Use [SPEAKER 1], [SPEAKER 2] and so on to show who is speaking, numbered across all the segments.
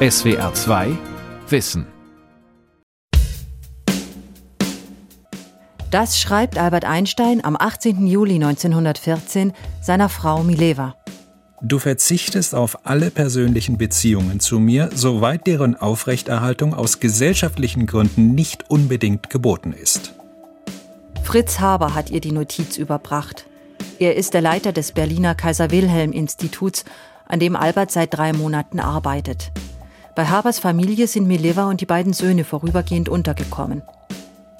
[SPEAKER 1] SWR 2 Wissen.
[SPEAKER 2] Das schreibt Albert Einstein am 18. Juli 1914 seiner Frau Mileva.
[SPEAKER 3] Du verzichtest auf alle persönlichen Beziehungen zu mir, soweit deren Aufrechterhaltung aus gesellschaftlichen Gründen nicht unbedingt geboten ist.
[SPEAKER 2] Fritz Haber hat ihr die Notiz überbracht. Er ist der Leiter des Berliner Kaiser Wilhelm Instituts, an dem Albert seit drei Monaten arbeitet. Bei Habers Familie sind Mileva und die beiden Söhne vorübergehend untergekommen.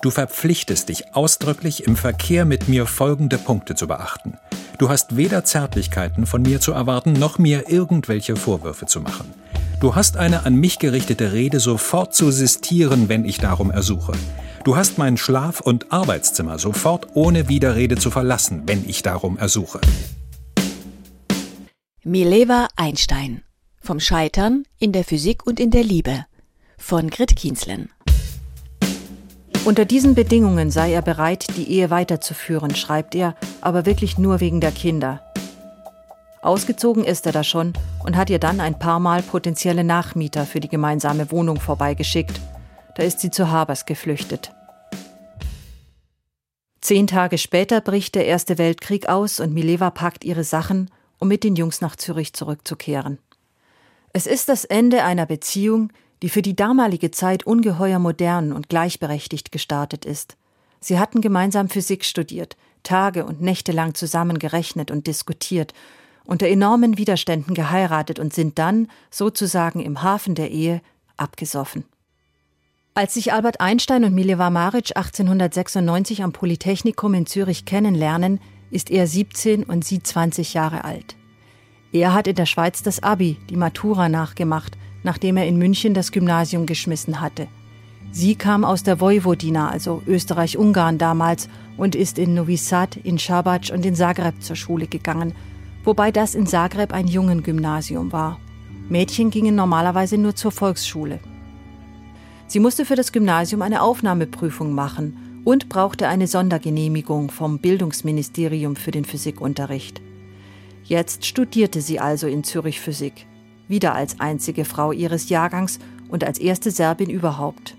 [SPEAKER 3] Du verpflichtest dich ausdrücklich im Verkehr mit mir folgende Punkte zu beachten. Du hast weder Zärtlichkeiten von mir zu erwarten, noch mir irgendwelche Vorwürfe zu machen. Du hast eine an mich gerichtete Rede sofort zu sistieren, wenn ich darum ersuche. Du hast mein Schlaf- und Arbeitszimmer sofort ohne Widerrede zu verlassen, wenn ich darum ersuche.
[SPEAKER 4] Mileva Einstein. Vom Scheitern in der Physik und in der Liebe. Von Grit Kienzlen.
[SPEAKER 2] Unter diesen Bedingungen sei er bereit, die Ehe weiterzuführen, schreibt er, aber wirklich nur wegen der Kinder. Ausgezogen ist er da schon und hat ihr dann ein paar Mal potenzielle Nachmieter für die gemeinsame Wohnung vorbeigeschickt. Da ist sie zu Habers geflüchtet. Zehn Tage später bricht der Erste Weltkrieg aus und Mileva packt ihre Sachen, um mit den Jungs nach Zürich zurückzukehren. Es ist das Ende einer Beziehung, die für die damalige Zeit ungeheuer modern und gleichberechtigt gestartet ist. Sie hatten gemeinsam Physik studiert, Tage und Nächte lang zusammen gerechnet und diskutiert, unter enormen Widerständen geheiratet und sind dann, sozusagen im Hafen der Ehe, abgesoffen. Als sich Albert Einstein und Mileva Maric 1896 am Polytechnikum in Zürich kennenlernen, ist er 17 und sie 20 Jahre alt. Er hat in der Schweiz das Abi, die Matura nachgemacht – nachdem er in München das Gymnasium geschmissen hatte. Sie kam aus der Vojvodina, also Österreich-Ungarn damals, und ist in Novi Sad, in Schabac und in Zagreb zur Schule gegangen, wobei das in Zagreb ein Jungengymnasium war. Mädchen gingen normalerweise nur zur Volksschule. Sie musste für das Gymnasium eine Aufnahmeprüfung machen und brauchte eine Sondergenehmigung vom Bildungsministerium für den Physikunterricht. Jetzt studierte sie also in Zürich Physik wieder als einzige Frau ihres Jahrgangs und als erste Serbin überhaupt.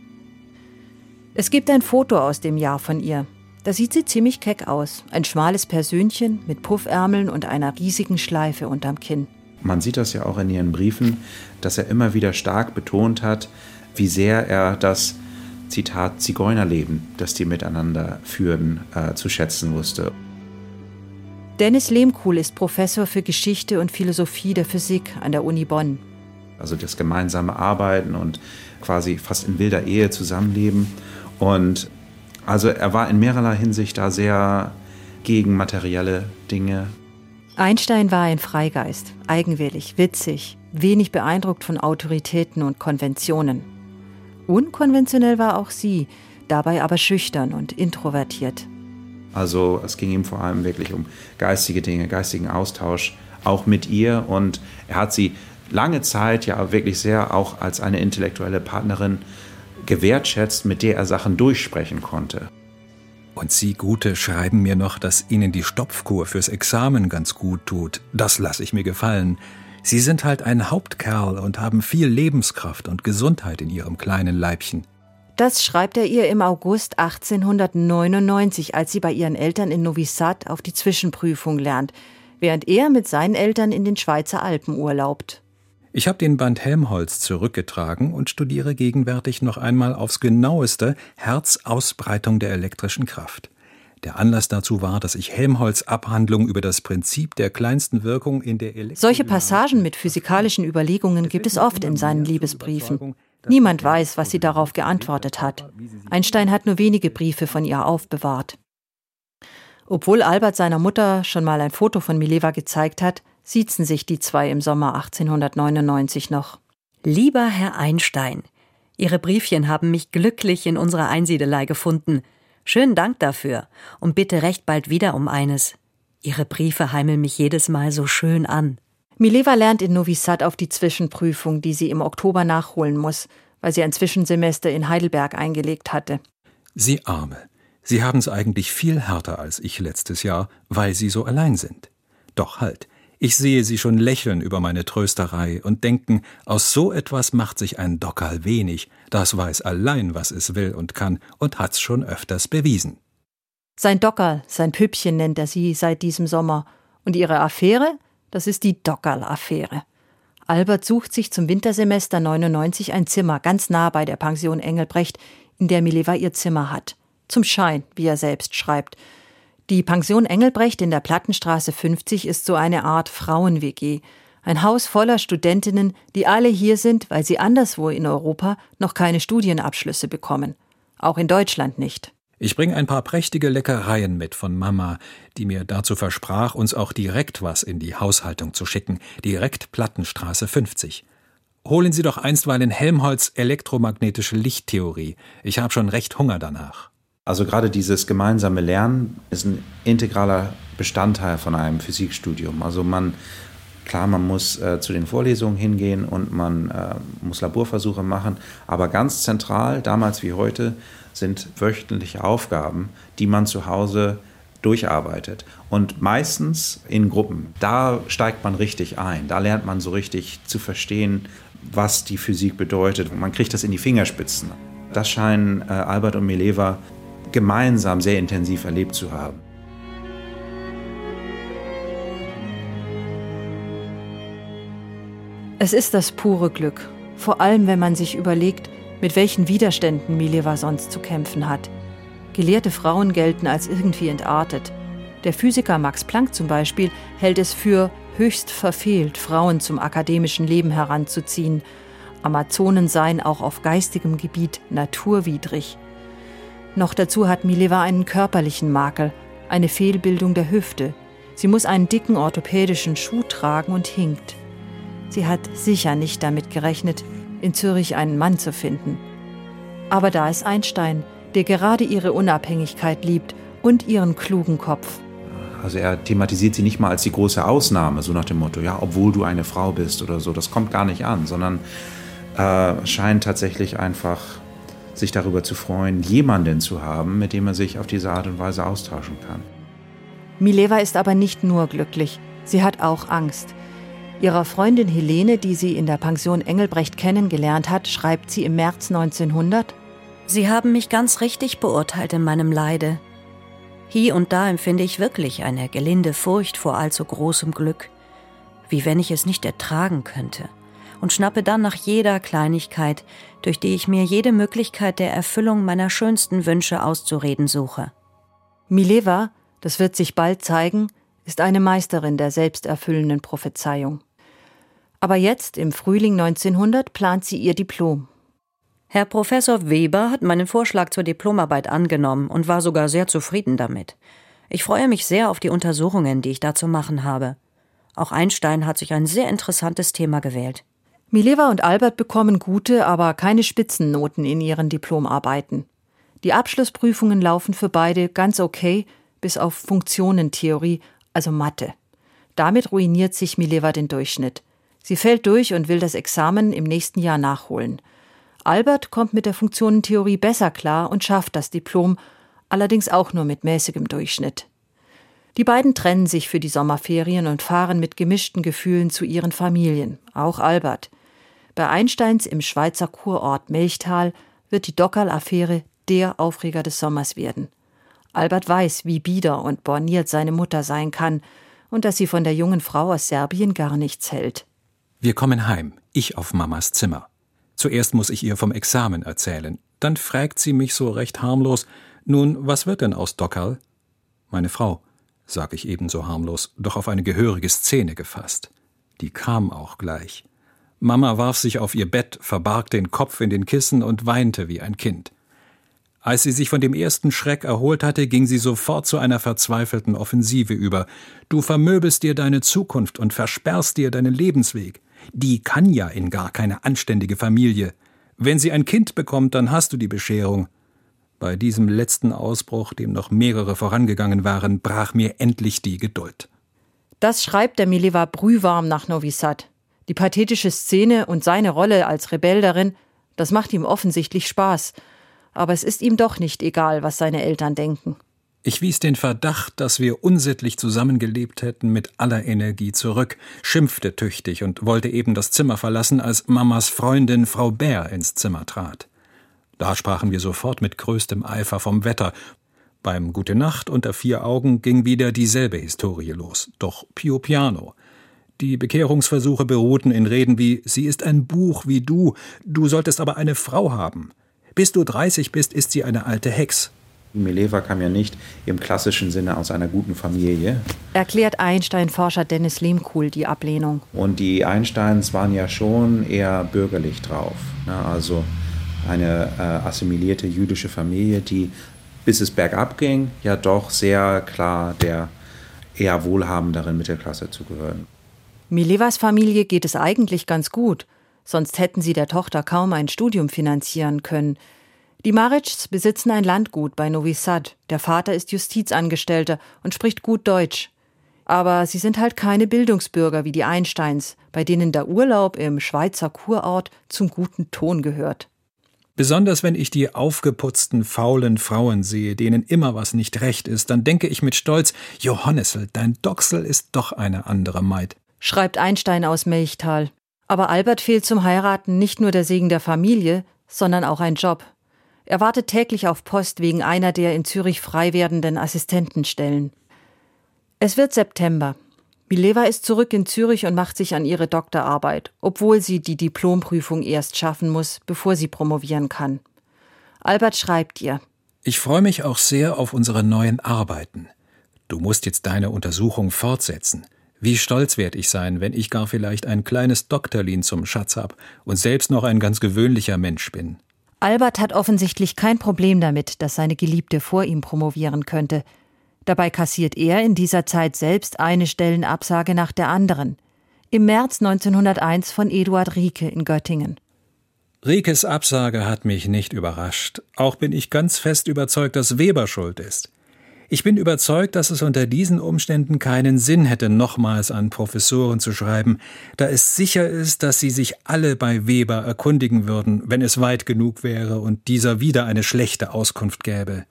[SPEAKER 2] Es gibt ein Foto aus dem Jahr von ihr. Da sieht sie ziemlich keck aus. Ein schmales Persönchen mit Puffärmeln und einer riesigen Schleife unterm Kinn.
[SPEAKER 5] Man sieht das ja auch in ihren Briefen, dass er immer wieder stark betont hat, wie sehr er das Zitat Zigeunerleben, das die miteinander führen, äh, zu schätzen wusste.
[SPEAKER 2] Dennis Lehmkuhl ist Professor für Geschichte und Philosophie der Physik an der Uni Bonn.
[SPEAKER 5] Also das gemeinsame Arbeiten und quasi fast in wilder Ehe zusammenleben. Und also er war in mehrerlei Hinsicht da sehr gegen materielle Dinge.
[SPEAKER 2] Einstein war ein Freigeist, eigenwillig, witzig, wenig beeindruckt von Autoritäten und Konventionen. Unkonventionell war auch sie, dabei aber schüchtern und introvertiert.
[SPEAKER 5] Also es ging ihm vor allem wirklich um geistige Dinge, geistigen Austausch, auch mit ihr. Und er hat sie lange Zeit ja wirklich sehr auch als eine intellektuelle Partnerin gewertschätzt, mit der er Sachen durchsprechen konnte.
[SPEAKER 3] Und Sie, Gute, schreiben mir noch, dass Ihnen die Stopfkur fürs Examen ganz gut tut. Das lasse ich mir gefallen. Sie sind halt ein Hauptkerl und haben viel Lebenskraft und Gesundheit in Ihrem kleinen Leibchen.
[SPEAKER 2] Das schreibt er ihr im August 1899, als sie bei ihren Eltern in Novi Sad auf die Zwischenprüfung lernt, während er mit seinen Eltern in den Schweizer Alpen urlaubt.
[SPEAKER 3] Ich habe den Band Helmholtz zurückgetragen und studiere gegenwärtig noch einmal aufs genaueste Herzausbreitung der elektrischen Kraft. Der Anlass dazu war, dass ich Helmholtz Abhandlung über das Prinzip der kleinsten Wirkung in der Elektro
[SPEAKER 2] Solche Passagen mit physikalischen Überlegungen gibt es oft in seinen Liebesbriefen. Niemand weiß, was sie darauf geantwortet hat. Einstein hat nur wenige Briefe von ihr aufbewahrt. Obwohl Albert seiner Mutter schon mal ein Foto von Mileva gezeigt hat, siezen sich die zwei im Sommer 1899 noch.
[SPEAKER 4] Lieber Herr Einstein, Ihre Briefchen haben mich glücklich in unserer Einsiedelei gefunden. Schönen Dank dafür und bitte recht bald wieder um eines. Ihre Briefe heimeln mich jedes Mal so schön an.
[SPEAKER 2] Mileva lernt in Novi Sad auf die Zwischenprüfung, die sie im Oktober nachholen muss, weil sie ein Zwischensemester in Heidelberg eingelegt hatte.
[SPEAKER 3] Sie Arme. Sie haben es eigentlich viel härter als ich letztes Jahr, weil Sie so allein sind. Doch halt, Ich sehe sie schon lächeln über meine Trösterei und denken, aus so etwas macht sich ein Dockerl wenig, das weiß allein, was es will und kann und hat's schon öfters bewiesen.
[SPEAKER 2] Sein Dockerl, sein Püppchen nennt er sie seit diesem Sommer. Und ihre Affäre? Das ist die Dockerl-Affäre. Albert sucht sich zum Wintersemester 99 ein Zimmer ganz nah bei der Pension Engelbrecht, in der Mileva ihr Zimmer hat. Zum Schein, wie er selbst schreibt. Die Pension Engelbrecht in der Plattenstraße 50 ist so eine Art Frauen-WG. Ein Haus voller Studentinnen, die alle hier sind, weil sie anderswo in Europa noch keine Studienabschlüsse bekommen. Auch in Deutschland nicht.
[SPEAKER 3] Ich bringe ein paar prächtige Leckereien mit von Mama, die mir dazu versprach, uns auch direkt was in die Haushaltung zu schicken, direkt Plattenstraße 50. Holen Sie doch einstweilen Helmholtz elektromagnetische Lichttheorie. Ich habe schon recht Hunger danach.
[SPEAKER 5] Also gerade dieses gemeinsame Lernen ist ein integraler Bestandteil von einem Physikstudium. Also man, klar, man muss äh, zu den Vorlesungen hingehen und man äh, muss Laborversuche machen, aber ganz zentral, damals wie heute, sind wöchentliche Aufgaben, die man zu Hause durcharbeitet. Und meistens in Gruppen. Da steigt man richtig ein. Da lernt man so richtig zu verstehen, was die Physik bedeutet. Man kriegt das in die Fingerspitzen. Das scheinen äh, Albert und Mileva gemeinsam sehr intensiv erlebt zu haben.
[SPEAKER 2] Es ist das pure Glück, vor allem wenn man sich überlegt, mit welchen Widerständen Mileva sonst zu kämpfen hat. Gelehrte Frauen gelten als irgendwie entartet. Der Physiker Max Planck zum Beispiel hält es für höchst verfehlt, Frauen zum akademischen Leben heranzuziehen. Amazonen seien auch auf geistigem Gebiet naturwidrig. Noch dazu hat Mileva einen körperlichen Makel, eine Fehlbildung der Hüfte. Sie muss einen dicken orthopädischen Schuh tragen und hinkt. Sie hat sicher nicht damit gerechnet, in Zürich einen Mann zu finden. Aber da ist Einstein, der gerade ihre Unabhängigkeit liebt und ihren klugen Kopf.
[SPEAKER 5] Also er thematisiert sie nicht mal als die große Ausnahme, so nach dem Motto, ja, obwohl du eine Frau bist oder so. Das kommt gar nicht an, sondern äh, scheint tatsächlich einfach sich darüber zu freuen, jemanden zu haben, mit dem er sich auf diese Art und Weise austauschen kann.
[SPEAKER 2] Mileva ist aber nicht nur glücklich, sie hat auch Angst. Ihrer Freundin Helene, die sie in der Pension Engelbrecht kennengelernt hat, schreibt sie im März 1900:
[SPEAKER 4] Sie haben mich ganz richtig beurteilt in meinem Leide. Hier und da empfinde ich wirklich eine gelinde Furcht vor allzu großem Glück, wie wenn ich es nicht ertragen könnte und schnappe dann nach jeder Kleinigkeit, durch die ich mir jede Möglichkeit der Erfüllung meiner schönsten Wünsche auszureden suche.
[SPEAKER 2] Mileva, das wird sich bald zeigen, ist eine Meisterin der selbsterfüllenden Prophezeiung. Aber jetzt, im Frühling 1900, plant sie ihr Diplom.
[SPEAKER 4] Herr Professor Weber hat meinen Vorschlag zur Diplomarbeit angenommen und war sogar sehr zufrieden damit. Ich freue mich sehr auf die Untersuchungen, die ich da zu machen habe. Auch Einstein hat sich ein sehr interessantes Thema gewählt.
[SPEAKER 2] Mileva und Albert bekommen gute, aber keine Spitzennoten in ihren Diplomarbeiten. Die Abschlussprüfungen laufen für beide ganz okay, bis auf Funktionentheorie, also Mathe. Damit ruiniert sich Mileva den Durchschnitt. Sie fällt durch und will das Examen im nächsten Jahr nachholen. Albert kommt mit der Funktionentheorie besser klar und schafft das Diplom, allerdings auch nur mit mäßigem Durchschnitt. Die beiden trennen sich für die Sommerferien und fahren mit gemischten Gefühlen zu ihren Familien, auch Albert. Bei Einsteins im Schweizer Kurort Melchtal wird die Dockerl-Affäre der Aufreger des Sommers werden. Albert weiß, wie bieder und borniert seine Mutter sein kann und dass sie von der jungen Frau aus Serbien gar nichts hält.
[SPEAKER 3] Wir kommen heim, ich auf Mamas Zimmer. Zuerst muss ich ihr vom Examen erzählen. Dann fragt sie mich so recht harmlos: Nun, was wird denn aus Dockerl? Meine Frau, sag ich ebenso harmlos, doch auf eine gehörige Szene gefasst. Die kam auch gleich. Mama warf sich auf ihr Bett, verbarg den Kopf in den Kissen und weinte wie ein Kind. Als sie sich von dem ersten Schreck erholt hatte, ging sie sofort zu einer verzweifelten Offensive über. Du vermöbelst dir deine Zukunft und versperrst dir deinen Lebensweg. Die kann ja in gar keine anständige Familie. Wenn sie ein Kind bekommt, dann hast du die Bescherung. Bei diesem letzten Ausbruch, dem noch mehrere vorangegangen waren, brach mir endlich die Geduld.
[SPEAKER 2] Das schreibt der Mileva brühwarm nach Novi Sad. Die pathetische Szene und seine Rolle als Rebell darin, das macht ihm offensichtlich Spaß. Aber es ist ihm doch nicht egal, was seine Eltern denken.
[SPEAKER 3] Ich wies den Verdacht, dass wir unsittlich zusammengelebt hätten, mit aller Energie zurück, schimpfte tüchtig und wollte eben das Zimmer verlassen, als Mamas Freundin Frau Bär ins Zimmer trat. Da sprachen wir sofort mit größtem Eifer vom Wetter. Beim Gute Nacht unter vier Augen ging wieder dieselbe Historie los, doch pio piano. Die Bekehrungsversuche beruhten in Reden wie Sie ist ein Buch wie du, du solltest aber eine Frau haben. Bis du dreißig bist, ist sie eine alte Hex.
[SPEAKER 5] Mileva kam ja nicht im klassischen Sinne aus einer guten Familie.
[SPEAKER 2] Erklärt Einstein-Forscher Dennis Lehmkuhl die Ablehnung.
[SPEAKER 5] Und die Einsteins waren ja schon eher bürgerlich drauf. Ne? Also eine äh, assimilierte jüdische Familie, die, bis es bergab ging, ja doch sehr klar der eher wohlhabenderen Mittelklasse zugehören.
[SPEAKER 2] Milevas Familie geht es eigentlich ganz gut, sonst hätten sie der Tochter kaum ein Studium finanzieren können. Die Maritschs besitzen ein Landgut bei Novi Sad. Der Vater ist Justizangestellter und spricht gut Deutsch. Aber sie sind halt keine Bildungsbürger wie die Einsteins, bei denen der Urlaub im Schweizer Kurort zum guten Ton gehört.
[SPEAKER 3] Besonders wenn ich die aufgeputzten, faulen Frauen sehe, denen immer was nicht recht ist, dann denke ich mit Stolz, Johannessel, dein Doxel ist doch eine andere Maid
[SPEAKER 2] schreibt Einstein aus Melchtal. Aber Albert fehlt zum Heiraten nicht nur der Segen der Familie, sondern auch ein Job. Er wartet täglich auf Post wegen einer der in Zürich frei werdenden Assistentenstellen. Es wird September. Mileva ist zurück in Zürich und macht sich an ihre Doktorarbeit, obwohl sie die Diplomprüfung erst schaffen muss, bevor sie promovieren kann. Albert schreibt ihr.
[SPEAKER 3] Ich freue mich auch sehr auf unsere neuen Arbeiten. Du musst jetzt deine Untersuchung fortsetzen. Wie stolz werd ich sein, wenn ich gar vielleicht ein kleines Doktorlin zum Schatz hab und selbst noch ein ganz gewöhnlicher Mensch bin.
[SPEAKER 2] Albert hat offensichtlich kein Problem damit, dass seine Geliebte vor ihm promovieren könnte. Dabei kassiert er in dieser Zeit selbst eine Stellenabsage nach der anderen. Im März 1901 von Eduard Rieke in Göttingen.
[SPEAKER 3] Riekes Absage hat mich nicht überrascht. Auch bin ich ganz fest überzeugt, dass Weber schuld ist. Ich bin überzeugt, dass es unter diesen Umständen keinen Sinn hätte, nochmals an Professoren zu schreiben, da es sicher ist, dass sie sich alle bei Weber erkundigen würden, wenn es weit genug wäre und dieser wieder eine schlechte Auskunft gäbe.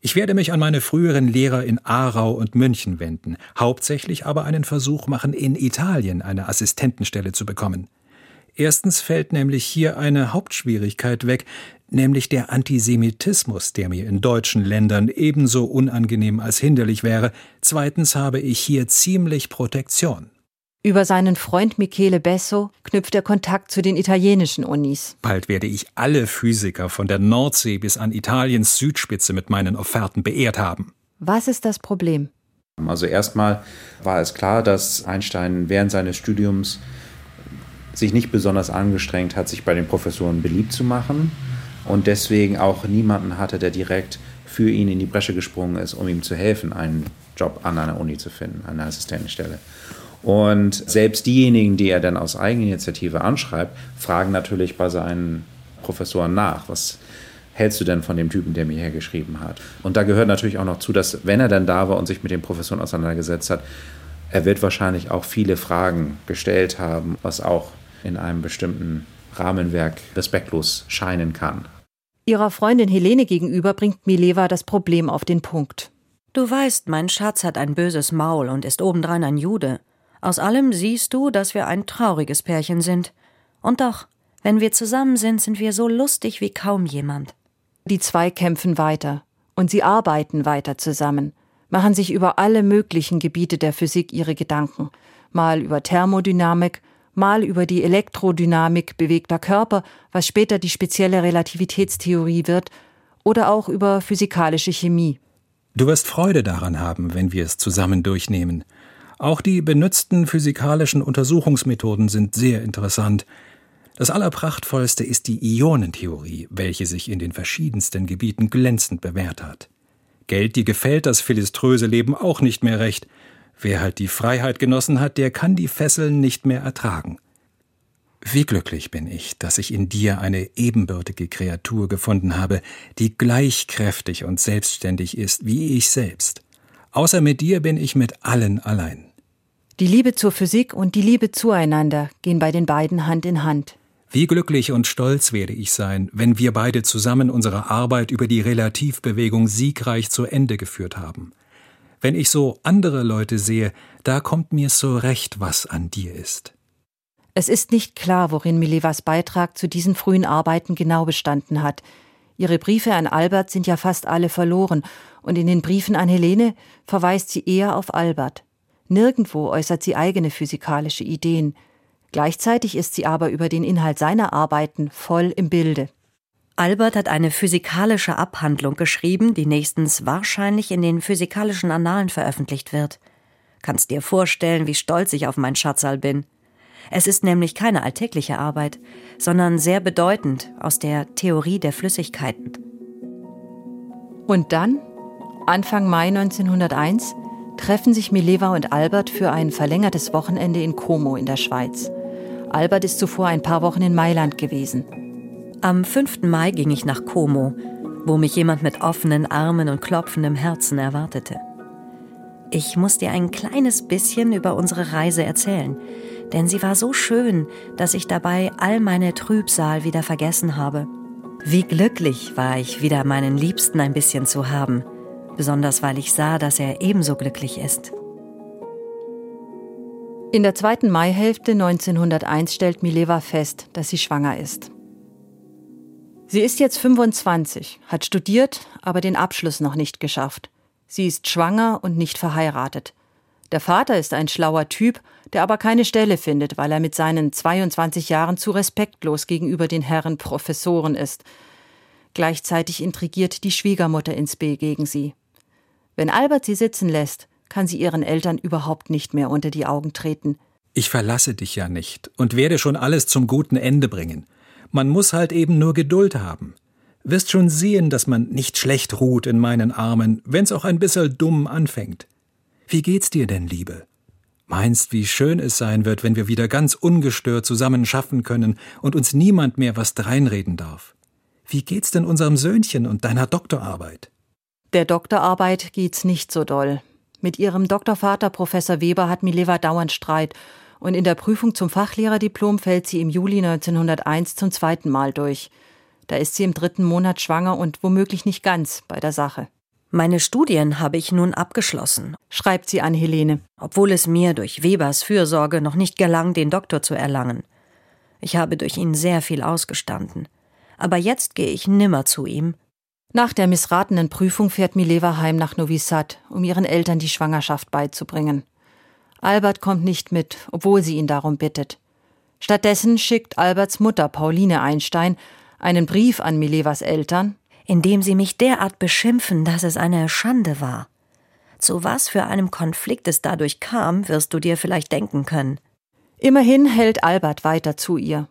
[SPEAKER 3] Ich werde mich an meine früheren Lehrer in Aarau und München wenden, hauptsächlich aber einen Versuch machen, in Italien eine Assistentenstelle zu bekommen. Erstens fällt nämlich hier eine Hauptschwierigkeit weg, nämlich der Antisemitismus, der mir in deutschen Ländern ebenso unangenehm als hinderlich wäre. Zweitens habe ich hier ziemlich Protektion.
[SPEAKER 2] Über seinen Freund Michele Besso knüpft er Kontakt zu den italienischen Unis.
[SPEAKER 3] Bald werde ich alle Physiker von der Nordsee bis an Italiens Südspitze mit meinen Offerten beehrt haben.
[SPEAKER 2] Was ist das Problem?
[SPEAKER 5] Also erstmal war es klar, dass Einstein während seines Studiums sich nicht besonders angestrengt hat, sich bei den Professoren beliebt zu machen und deswegen auch niemanden hatte, der direkt für ihn in die Bresche gesprungen ist, um ihm zu helfen, einen Job an einer Uni zu finden, eine Assistentenstelle. Und selbst diejenigen, die er dann aus Eigeninitiative anschreibt, fragen natürlich bei seinen Professoren nach, was hältst du denn von dem Typen, der mir hier geschrieben hat? Und da gehört natürlich auch noch zu, dass wenn er dann da war und sich mit den Professoren auseinandergesetzt hat, er wird wahrscheinlich auch viele Fragen gestellt haben, was auch in einem bestimmten Rahmenwerk respektlos scheinen kann.
[SPEAKER 2] Ihrer Freundin Helene gegenüber bringt Mileva das Problem auf den Punkt.
[SPEAKER 4] Du weißt, mein Schatz hat ein böses Maul und ist obendrein ein Jude. Aus allem siehst du, dass wir ein trauriges Pärchen sind. Und doch, wenn wir zusammen sind, sind wir so lustig wie kaum jemand.
[SPEAKER 2] Die zwei kämpfen weiter und sie arbeiten weiter zusammen, machen sich über alle möglichen Gebiete der Physik ihre Gedanken, mal über Thermodynamik, mal über die Elektrodynamik bewegter Körper, was später die spezielle Relativitätstheorie wird, oder auch über physikalische Chemie.
[SPEAKER 3] Du wirst Freude daran haben, wenn wir es zusammen durchnehmen. Auch die benutzten physikalischen Untersuchungsmethoden sind sehr interessant. Das Allerprachtvollste ist die Ionentheorie, welche sich in den verschiedensten Gebieten glänzend bewährt hat. Geld, die gefällt das philiströse Leben auch nicht mehr recht. Wer halt die Freiheit genossen hat, der kann die Fesseln nicht mehr ertragen. Wie glücklich bin ich, dass ich in dir eine ebenbürtige Kreatur gefunden habe, die gleich kräftig und selbstständig ist wie ich selbst. Außer mit dir bin ich mit allen allein.
[SPEAKER 2] Die Liebe zur Physik und die Liebe zueinander gehen bei den beiden Hand in Hand.
[SPEAKER 3] Wie glücklich und stolz werde ich sein, wenn wir beide zusammen unsere Arbeit über die Relativbewegung siegreich zu Ende geführt haben. Wenn ich so andere Leute sehe, da kommt mir so recht, was an dir ist.
[SPEAKER 2] Es ist nicht klar, worin Milevas Beitrag zu diesen frühen Arbeiten genau bestanden hat. Ihre Briefe an Albert sind ja fast alle verloren, und in den Briefen an Helene verweist sie eher auf Albert. Nirgendwo äußert sie eigene physikalische Ideen. Gleichzeitig ist sie aber über den Inhalt seiner Arbeiten voll im Bilde.
[SPEAKER 4] Albert hat eine physikalische Abhandlung geschrieben, die nächstens wahrscheinlich in den physikalischen Annalen veröffentlicht wird. Kannst dir vorstellen, wie stolz ich auf mein Schatzal bin. Es ist nämlich keine alltägliche Arbeit, sondern sehr bedeutend aus der Theorie der Flüssigkeiten.
[SPEAKER 2] Und dann, Anfang Mai 1901, treffen sich Mileva und Albert für ein verlängertes Wochenende in Como in der Schweiz. Albert ist zuvor ein paar Wochen in Mailand gewesen.
[SPEAKER 4] Am 5. Mai ging ich nach Como, wo mich jemand mit offenen Armen und klopfendem Herzen erwartete. Ich muss dir ein kleines bisschen über unsere Reise erzählen, denn sie war so schön, dass ich dabei all meine Trübsal wieder vergessen habe. Wie glücklich war ich, wieder meinen Liebsten ein bisschen zu haben, besonders weil ich sah, dass er ebenso glücklich ist.
[SPEAKER 2] In der zweiten Maihälfte 1901 stellt Mileva fest, dass sie schwanger ist. Sie ist jetzt 25, hat studiert, aber den Abschluss noch nicht geschafft. Sie ist schwanger und nicht verheiratet. Der Vater ist ein schlauer Typ, der aber keine Stelle findet, weil er mit seinen 22 Jahren zu respektlos gegenüber den Herren Professoren ist. Gleichzeitig intrigiert die Schwiegermutter ins B gegen sie. Wenn Albert sie sitzen lässt, kann sie ihren Eltern überhaupt nicht mehr unter die Augen treten.
[SPEAKER 3] Ich verlasse dich ja nicht und werde schon alles zum guten Ende bringen. Man muss halt eben nur Geduld haben. Wirst schon sehen, dass man nicht schlecht ruht in meinen Armen, wenn's auch ein bisschen dumm anfängt. Wie geht's dir denn, Liebe? Meinst, wie schön es sein wird, wenn wir wieder ganz ungestört zusammen schaffen können und uns niemand mehr was dreinreden darf? Wie geht's denn unserem Söhnchen und deiner Doktorarbeit?
[SPEAKER 2] Der Doktorarbeit geht's nicht so doll. Mit ihrem Doktorvater Professor Weber hat Mileva dauernd Streit und in der Prüfung zum Fachlehrerdiplom fällt sie im Juli 1901 zum zweiten Mal durch. Da ist sie im dritten Monat schwanger und womöglich nicht ganz bei der Sache.
[SPEAKER 4] Meine Studien habe ich nun abgeschlossen,
[SPEAKER 2] schreibt sie an Helene,
[SPEAKER 4] obwohl es mir durch Webers Fürsorge noch nicht gelang, den Doktor zu erlangen. Ich habe durch ihn sehr viel ausgestanden. Aber jetzt gehe ich nimmer zu ihm,
[SPEAKER 2] nach der missratenen Prüfung fährt Mileva heim nach Novi Sad, um ihren Eltern die Schwangerschaft beizubringen. Albert kommt nicht mit, obwohl sie ihn darum bittet. Stattdessen schickt Alberts Mutter Pauline Einstein einen Brief an Milevas Eltern,
[SPEAKER 4] in dem sie mich derart beschimpfen, dass es eine Schande war. Zu was für einem Konflikt es dadurch kam, wirst du dir vielleicht denken können.
[SPEAKER 2] Immerhin hält Albert weiter zu ihr.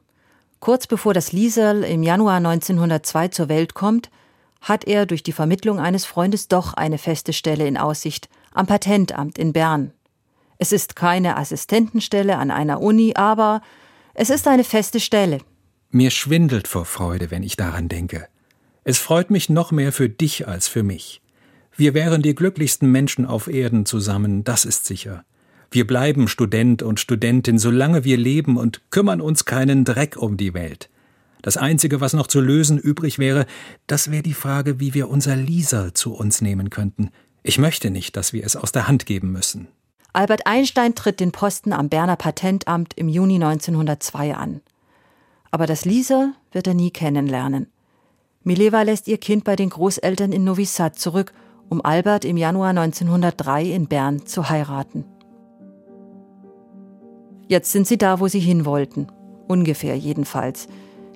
[SPEAKER 2] Kurz bevor das Liesel im Januar 1902 zur Welt kommt, hat er durch die Vermittlung eines Freundes doch eine feste Stelle in Aussicht am Patentamt in Bern. Es ist keine Assistentenstelle an einer Uni, aber es ist eine feste Stelle.
[SPEAKER 3] Mir schwindelt vor Freude, wenn ich daran denke. Es freut mich noch mehr für dich als für mich. Wir wären die glücklichsten Menschen auf Erden zusammen, das ist sicher. Wir bleiben Student und Studentin, solange wir leben und kümmern uns keinen Dreck um die Welt. Das Einzige, was noch zu lösen übrig wäre, das wäre die Frage, wie wir unser Lisa zu uns nehmen könnten. Ich möchte nicht, dass wir es aus der Hand geben müssen.
[SPEAKER 2] Albert Einstein tritt den Posten am Berner Patentamt im Juni 1902 an. Aber das Lisa wird er nie kennenlernen. Mileva lässt ihr Kind bei den Großeltern in Novi Sad zurück, um Albert im Januar 1903 in Bern zu heiraten. Jetzt sind sie da, wo sie hin wollten. Ungefähr jedenfalls.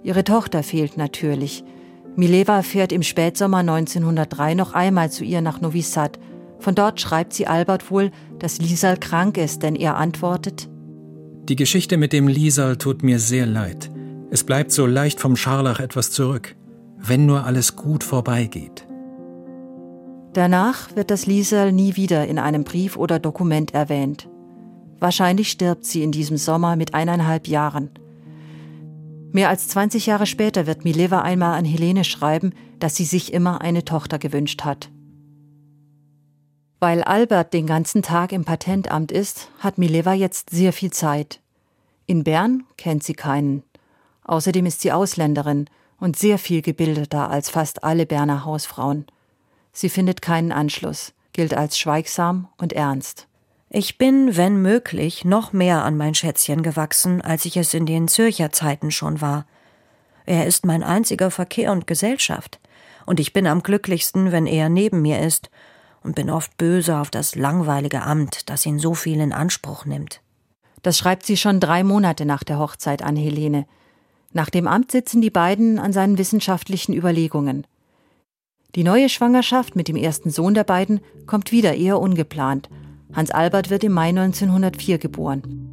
[SPEAKER 2] Ihre Tochter fehlt natürlich. Mileva fährt im Spätsommer 1903 noch einmal zu ihr nach Novi Sad. Von dort schreibt sie Albert wohl, dass Lisal krank ist, denn er antwortet:
[SPEAKER 3] Die Geschichte mit dem Lisal tut mir sehr leid. Es bleibt so leicht vom Scharlach etwas zurück. Wenn nur alles gut vorbeigeht.
[SPEAKER 2] Danach wird das Lisal nie wieder in einem Brief oder Dokument erwähnt. Wahrscheinlich stirbt sie in diesem Sommer mit eineinhalb Jahren. Mehr als 20 Jahre später wird Mileva einmal an Helene schreiben, dass sie sich immer eine Tochter gewünscht hat. Weil Albert den ganzen Tag im Patentamt ist, hat Mileva jetzt sehr viel Zeit. In Bern kennt sie keinen. Außerdem ist sie Ausländerin und sehr viel gebildeter als fast alle Berner Hausfrauen. Sie findet keinen Anschluss, gilt als schweigsam und ernst.
[SPEAKER 4] Ich bin, wenn möglich, noch mehr an mein Schätzchen gewachsen, als ich es in den Zürcher Zeiten schon war. Er ist mein einziger Verkehr und Gesellschaft, und ich bin am glücklichsten, wenn er neben mir ist, und bin oft böse auf das langweilige Amt, das ihn so viel in Anspruch nimmt.
[SPEAKER 2] Das schreibt sie schon drei Monate nach der Hochzeit an Helene. Nach dem Amt sitzen die beiden an seinen wissenschaftlichen Überlegungen. Die neue Schwangerschaft mit dem ersten Sohn der beiden kommt wieder eher ungeplant. Hans Albert wird im Mai 1904 geboren.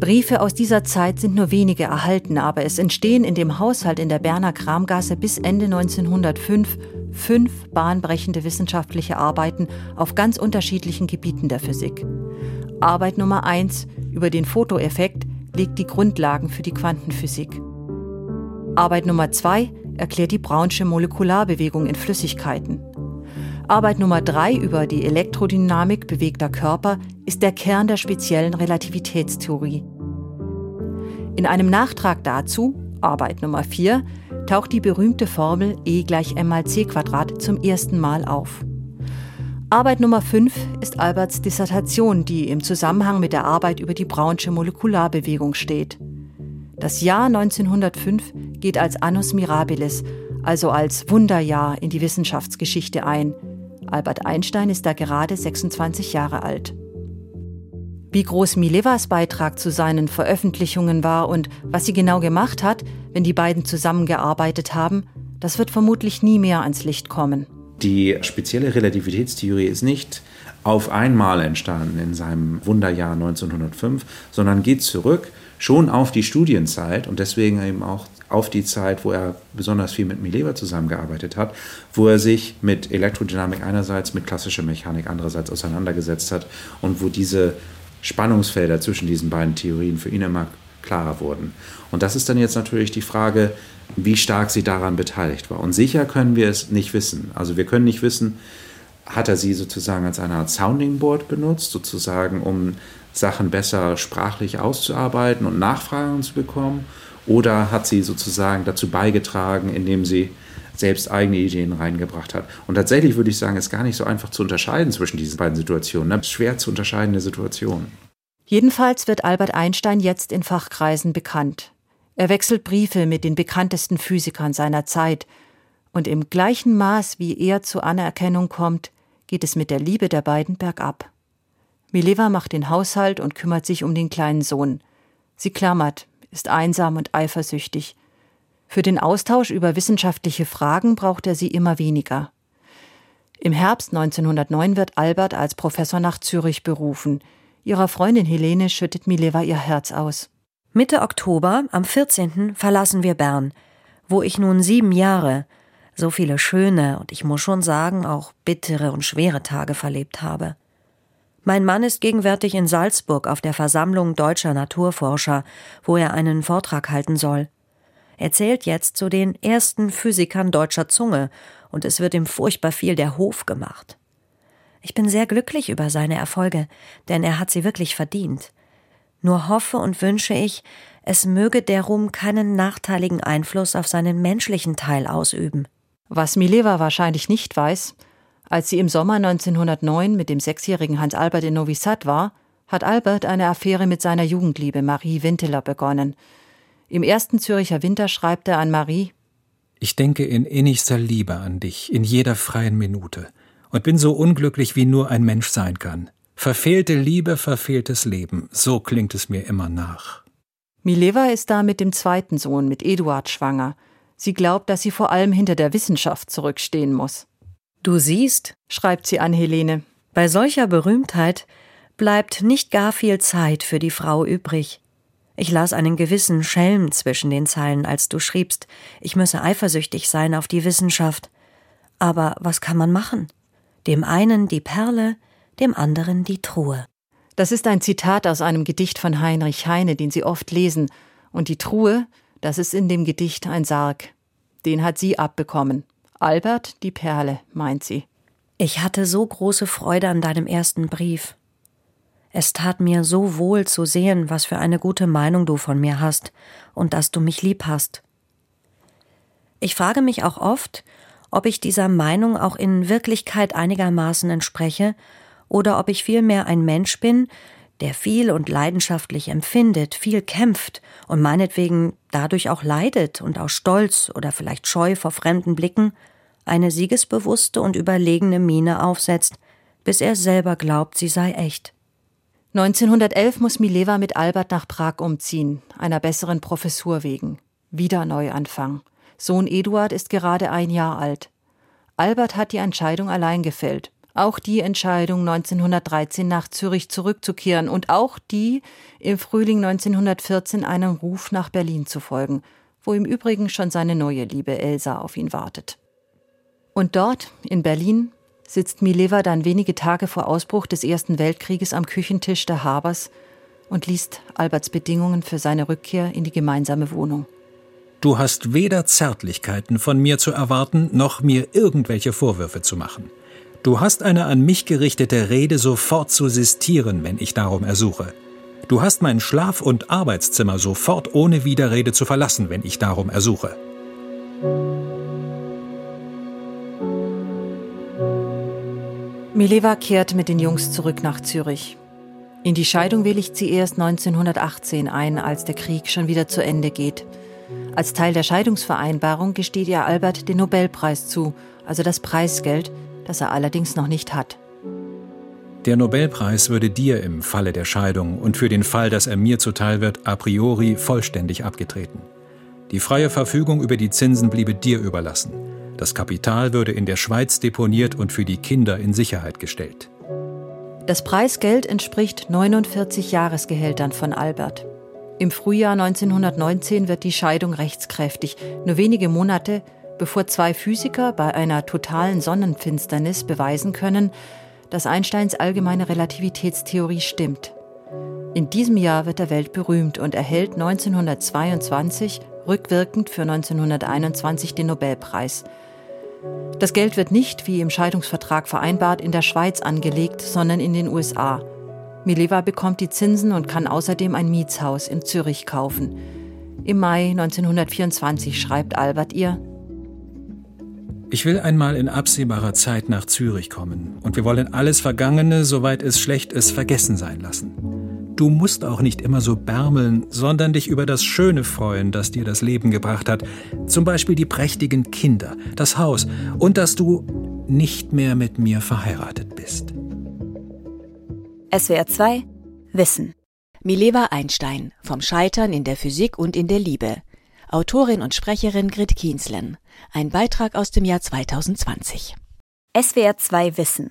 [SPEAKER 2] Briefe aus dieser Zeit sind nur wenige erhalten, aber es entstehen in dem Haushalt in der Berner Kramgasse bis Ende 1905 fünf bahnbrechende wissenschaftliche Arbeiten auf ganz unterschiedlichen Gebieten der Physik. Arbeit Nummer eins über den Fotoeffekt legt die Grundlagen für die Quantenphysik. Arbeit Nummer zwei erklärt die Brownsche Molekularbewegung in Flüssigkeiten. Arbeit Nummer drei über die Elektrodynamik bewegter Körper ist der Kern der speziellen Relativitätstheorie. In einem Nachtrag dazu, Arbeit Nummer vier, taucht die berühmte Formel E gleich m mal c Quadrat zum ersten Mal auf. Arbeit Nummer 5 ist Alberts Dissertation, die im Zusammenhang mit der Arbeit über die Brownsche Molekularbewegung steht. Das Jahr 1905 geht als Annus Mirabilis, also als Wunderjahr in die Wissenschaftsgeschichte ein. Albert Einstein ist da gerade 26 Jahre alt. Wie groß Milevas Beitrag zu seinen Veröffentlichungen war und was sie genau gemacht hat, wenn die beiden zusammengearbeitet haben, das wird vermutlich nie mehr ans Licht kommen.
[SPEAKER 5] Die spezielle Relativitätstheorie ist nicht auf einmal entstanden in seinem Wunderjahr 1905, sondern geht zurück schon auf die Studienzeit und deswegen eben auch auf die Zeit, wo er besonders viel mit Mileva zusammengearbeitet hat, wo er sich mit Elektrodynamik einerseits, mit klassischer Mechanik andererseits auseinandergesetzt hat und wo diese Spannungsfelder zwischen diesen beiden Theorien für ihn immer klarer wurden. Und das ist dann jetzt natürlich die Frage, wie stark sie daran beteiligt war. Und sicher können wir es nicht wissen. Also wir können nicht wissen, hat er sie sozusagen als eine Art Sounding Board benutzt, sozusagen um Sachen besser sprachlich auszuarbeiten und Nachfragen zu bekommen? Oder hat sie sozusagen dazu beigetragen, indem sie selbst eigene Ideen reingebracht hat? Und tatsächlich würde ich sagen, ist gar nicht so einfach zu unterscheiden zwischen diesen beiden Situationen. Ne? Schwer zu unterscheidende Situation.
[SPEAKER 2] Jedenfalls wird Albert Einstein jetzt in Fachkreisen bekannt. Er wechselt Briefe mit den bekanntesten Physikern seiner Zeit, und im gleichen Maß, wie er zur Anerkennung kommt, geht es mit der Liebe der beiden bergab. Mileva macht den Haushalt und kümmert sich um den kleinen Sohn. Sie klammert, ist einsam und eifersüchtig. Für den Austausch über wissenschaftliche Fragen braucht er sie immer weniger. Im Herbst 1909 wird Albert als Professor nach Zürich berufen. Ihrer Freundin Helene schüttet Mileva ihr Herz aus.
[SPEAKER 4] Mitte Oktober, am 14. verlassen wir Bern, wo ich nun sieben Jahre, so viele schöne und ich muss schon sagen auch bittere und schwere Tage verlebt habe. Mein Mann ist gegenwärtig in Salzburg auf der Versammlung deutscher Naturforscher, wo er einen Vortrag halten soll. Er zählt jetzt zu den ersten Physikern deutscher Zunge, und es wird ihm furchtbar viel der Hof gemacht. Ich bin sehr glücklich über seine Erfolge, denn er hat sie wirklich verdient. Nur hoffe und wünsche ich, es möge der Ruhm keinen nachteiligen Einfluss auf seinen menschlichen Teil ausüben.
[SPEAKER 2] Was Mileva wahrscheinlich nicht weiß, als sie im Sommer 1909 mit dem sechsjährigen Hans Albert in Novi Sad war, hat Albert eine Affäre mit seiner Jugendliebe Marie Winteler begonnen. Im ersten Zürcher Winter schreibt er an Marie
[SPEAKER 3] Ich denke in innigster Liebe an dich, in jeder freien Minute, und bin so unglücklich, wie nur ein Mensch sein kann. Verfehlte Liebe, verfehltes Leben, so klingt es mir immer nach.
[SPEAKER 2] Mileva ist da mit dem zweiten Sohn, mit Eduard, schwanger. Sie glaubt, dass sie vor allem hinter der Wissenschaft zurückstehen muss.
[SPEAKER 4] Du siehst,
[SPEAKER 2] schreibt sie an Helene,
[SPEAKER 4] bei solcher Berühmtheit bleibt nicht gar viel Zeit für die Frau übrig. Ich las einen gewissen Schelm zwischen den Zeilen, als du schriebst, ich müsse eifersüchtig sein auf die Wissenschaft. Aber was kann man machen? Dem einen die Perle, dem anderen die Truhe.
[SPEAKER 2] Das ist ein Zitat aus einem Gedicht von Heinrich Heine, den Sie oft lesen. Und die Truhe, das ist in dem Gedicht ein Sarg. Den hat sie abbekommen. Albert die Perle, meint sie.
[SPEAKER 4] Ich hatte so große Freude an deinem ersten Brief. Es tat mir so wohl zu sehen, was für eine gute Meinung du von mir hast und dass du mich lieb hast. Ich frage mich auch oft, ob ich dieser Meinung auch in Wirklichkeit einigermaßen entspreche oder ob ich vielmehr ein Mensch bin, der viel und leidenschaftlich empfindet, viel kämpft und meinetwegen dadurch auch leidet und aus Stolz oder vielleicht Scheu vor fremden Blicken eine siegesbewusste und überlegene Miene aufsetzt, bis er selber glaubt, sie sei echt.
[SPEAKER 2] 1911 muss Mileva mit Albert nach Prag umziehen, einer besseren Professur wegen. Wieder Neuanfang. Sohn Eduard ist gerade ein Jahr alt. Albert hat die Entscheidung allein gefällt. Auch die Entscheidung, 1913 nach Zürich zurückzukehren und auch die, im Frühling 1914 einem Ruf nach Berlin zu folgen, wo im Übrigen schon seine neue Liebe Elsa auf ihn wartet. Und dort, in Berlin, sitzt Mileva dann wenige Tage vor Ausbruch des Ersten Weltkrieges am Küchentisch der Habers und liest Alberts Bedingungen für seine Rückkehr in die gemeinsame Wohnung.
[SPEAKER 3] Du hast weder Zärtlichkeiten von mir zu erwarten, noch mir irgendwelche Vorwürfe zu machen. Du hast eine an mich gerichtete Rede sofort zu sistieren, wenn ich darum ersuche. Du hast mein Schlaf- und Arbeitszimmer sofort ohne Widerrede zu verlassen, wenn ich darum ersuche.
[SPEAKER 2] Mileva kehrt mit den Jungs zurück nach Zürich. In die Scheidung willigt sie erst 1918 ein, als der Krieg schon wieder zu Ende geht. Als Teil der Scheidungsvereinbarung gesteht ihr Albert den Nobelpreis zu, also das Preisgeld, das er allerdings noch nicht hat.
[SPEAKER 3] Der Nobelpreis würde dir im Falle der Scheidung und für den Fall, dass er mir zuteil wird, a priori vollständig abgetreten. Die freie Verfügung über die Zinsen bliebe dir überlassen. Das Kapital würde in der Schweiz deponiert und für die Kinder in Sicherheit gestellt.
[SPEAKER 2] Das Preisgeld entspricht 49 Jahresgehältern von Albert. Im Frühjahr 1919 wird die Scheidung rechtskräftig, nur wenige Monate bevor zwei Physiker bei einer totalen Sonnenfinsternis beweisen können, dass Einsteins allgemeine Relativitätstheorie stimmt. In diesem Jahr wird er weltberühmt und erhält 1922 rückwirkend für 1921 den Nobelpreis. Das Geld wird nicht, wie im Scheidungsvertrag vereinbart, in der Schweiz angelegt, sondern in den USA. Mileva bekommt die Zinsen und kann außerdem ein Mietshaus in Zürich kaufen. Im Mai 1924 schreibt Albert ihr,
[SPEAKER 3] ich will einmal in absehbarer Zeit nach Zürich kommen und wir wollen alles Vergangene, soweit es schlecht ist, vergessen sein lassen. Du musst auch nicht immer so bärmeln, sondern dich über das Schöne freuen, das dir das Leben gebracht hat. Zum Beispiel die prächtigen Kinder, das Haus und dass du nicht mehr mit mir verheiratet bist.
[SPEAKER 6] SWR 2 Wissen Mileva Einstein vom Scheitern in der Physik und in der Liebe. Autorin und Sprecherin Grit Kienzlen. Ein Beitrag aus dem Jahr 2020.
[SPEAKER 7] SWR 2 Wissen.